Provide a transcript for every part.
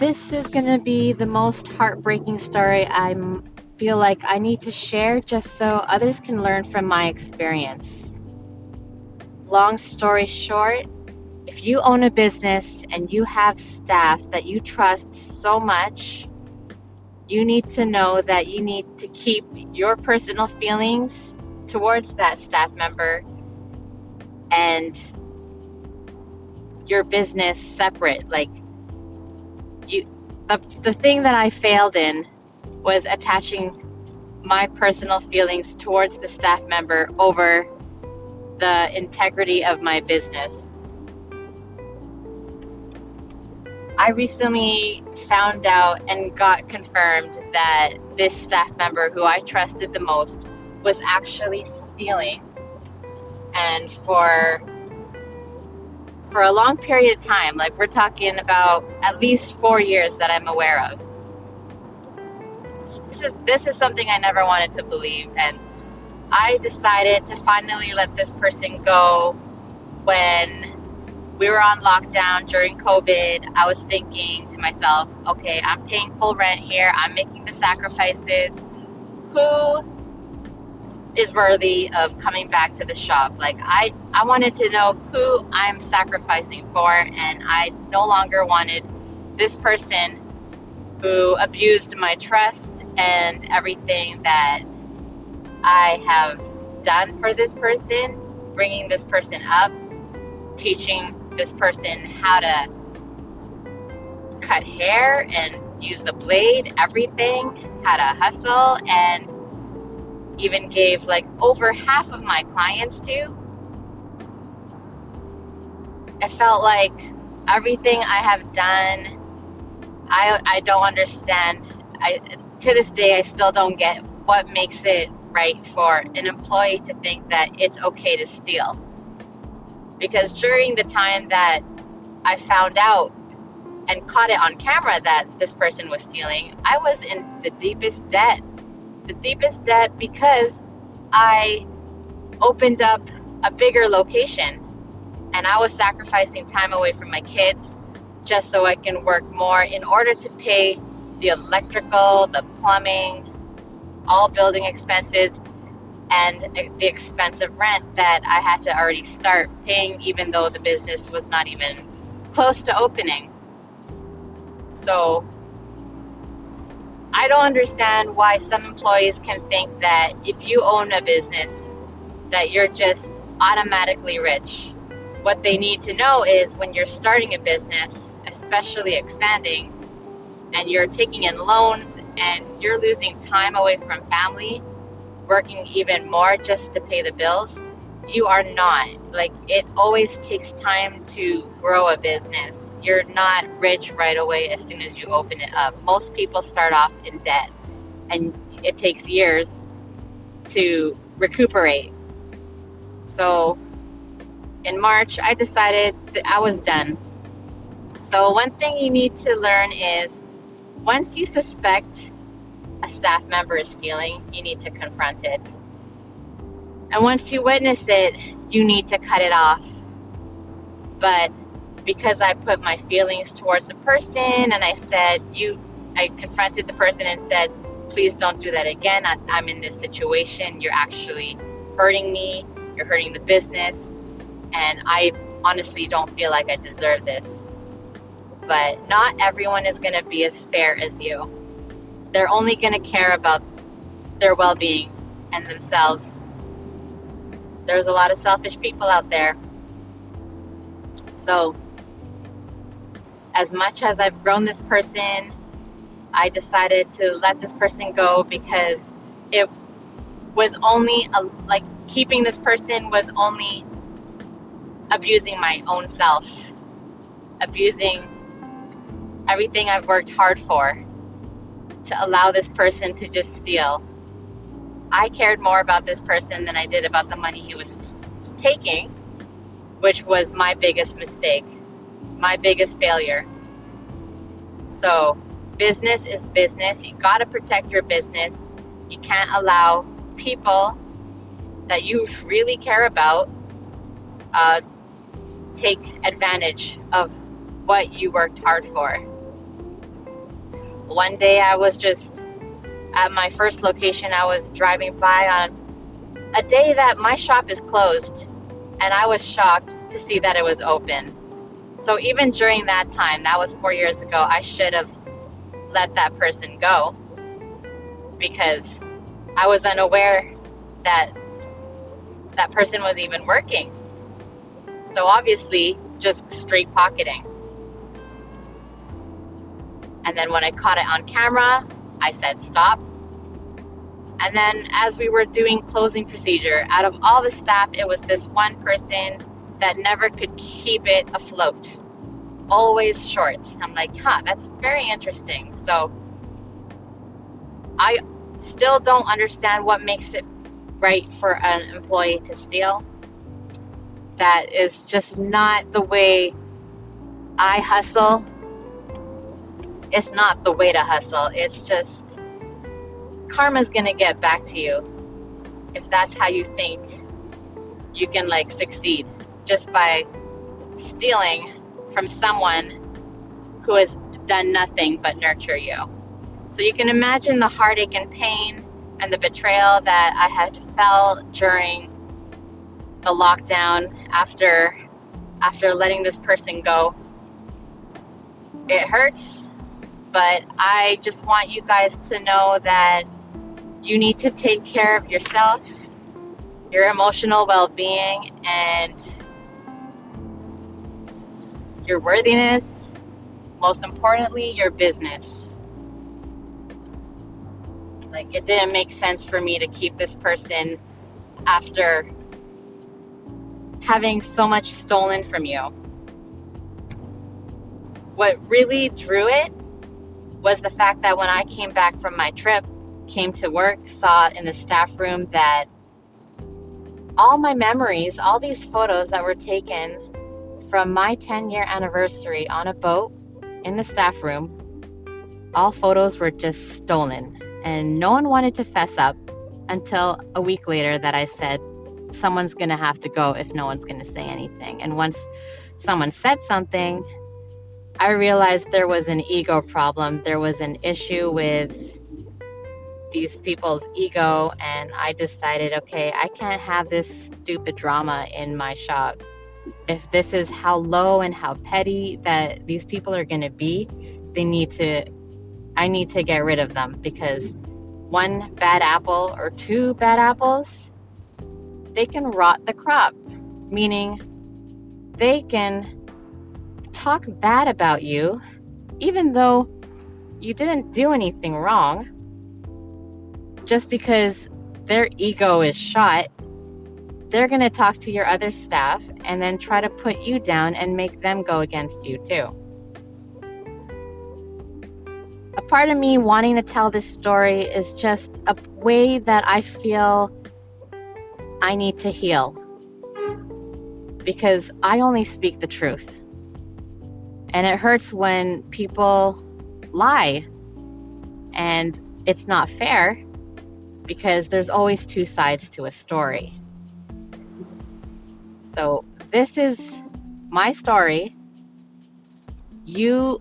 this is going to be the most heartbreaking story I feel like I need to share just so others can learn from my experience. Long story short, if you own a business and you have staff that you trust so much, you need to know that you need to keep your personal feelings towards that staff member and your business separate. Like you the the thing that I failed in was attaching my personal feelings towards the staff member over the integrity of my business. I recently found out and got confirmed that this staff member who I trusted the most was actually stealing. And for for a long period of time. Like we're talking about at least four years that I'm aware of. This is this is something I never wanted to believe, and I decided to finally let this person go when we were on lockdown during COVID. I was thinking to myself, okay, I'm paying full rent here. I'm making the sacrifices. Who is worthy of coming back to the shop. Like I, I wanted to know who I'm sacrificing for, and I no longer wanted this person who abused my trust and everything that I have done for this person, bringing this person up, teaching this person how to cut hair and use the blade, everything, how to hustle, and even gave like over half of my clients to. It felt like everything I have done, I, I don't understand. I, to this day, I still don't get what makes it right for an employee to think that it's okay to steal. Because during the time that I found out and caught it on camera that this person was stealing, I was in the deepest debt the deepest debt because I opened up a bigger location and I was sacrificing time away from my kids just so I can work more in order to pay the electrical, the plumbing, all building expenses, and the expensive rent that I had to already start paying, even though the business was not even close to opening. So I don't understand why some employees can think that if you own a business, that you're just automatically rich. What they need to know is when you're starting a business, especially expanding, and you're taking in loans and you're losing time away from family, working even more just to pay the bills, you are not. Like, it always takes time to grow a business you're not rich right away as soon as you open it up. Most people start off in debt and it takes years to recuperate. So in March, I decided that I was done. So, one thing you need to learn is once you suspect a staff member is stealing, you need to confront it. And once you witness it, you need to cut it off. But because I put my feelings towards the person and I said, you, I confronted the person and said, please don't do that again. I, I'm in this situation. You're actually hurting me. You're hurting the business. And I honestly don't feel like I deserve this. But not everyone is going to be as fair as you. They're only going to care about their well being and themselves. There's a lot of selfish people out there. So as much as I've grown this person, I decided to let this person go because it was only a, like keeping this person was only abusing my own self, abusing everything I've worked hard for to allow this person to just steal. I cared more about this person than I did about the money he was taking, which was my biggest mistake my biggest failure. So, business is business. You got to protect your business. You can't allow people that you really care about uh, take advantage of what you worked hard for. One day I was just at my first location, I was driving by on a day that my shop is closed, and I was shocked to see that it was open. So even during that time, that was four years ago, I should have let that person go because I was unaware that that person was even working. So obviously, just straight pocketing. And then when I caught it on camera, I said stop. And then as we were doing closing procedure, out of all the staff, it was this one person that never could keep it afloat. Always short. I'm like, huh, that's very interesting. So I still don't understand what makes it right for an employee to steal. That is just not the way I hustle. It's not the way to hustle. It's just karma's gonna get back to you if that's how you think you can like succeed just by stealing from someone who has done nothing but nurture you. So you can imagine the heartache and pain and the betrayal that I had felt during the lockdown after after letting this person go. It hurts, but I just want you guys to know that you need to take care of yourself, your emotional well-being and your worthiness, most importantly, your business. Like, it didn't make sense for me to keep this person after having so much stolen from you. What really drew it was the fact that when I came back from my trip, came to work, saw in the staff room that all my memories, all these photos that were taken from my 10 year anniversary on a boat in the staff room, all photos were just stolen. And no one wanted to fess up until a week later that I said, someone's going to have to go if no one's going to say anything. And once someone said something, I realized there was an ego problem. There was an issue with these people's ego, and I decided, okay, I can't have this stupid drama in my shop. If this is how low and how petty that these people are going to be, they need to, I need to get rid of them because one bad apple or two bad apples, they can rot the crop, meaning they can talk bad about you even though you didn't do anything wrong just because their ego is shot they're going to talk to your other staff and then try to put you down and make them go against you too. A part of me wanting to tell this story is just a way that I feel I need to heal because I only speak the truth. And it hurts when people lie and it's not fair because there's always two sides to a story. So, this is my story. You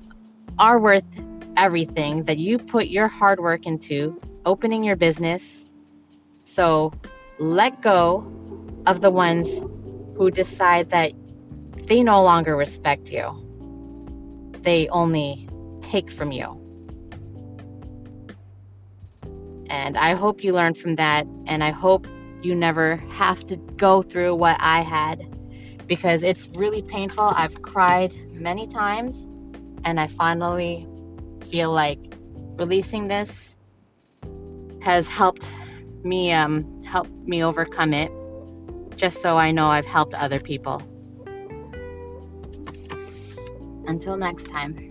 are worth everything that you put your hard work into opening your business. So, let go of the ones who decide that they no longer respect you, they only take from you. And I hope you learned from that. And I hope you never have to go through what I had because it's really painful. I've cried many times, and I finally feel like releasing this has helped me um, help me overcome it. Just so I know I've helped other people. Until next time.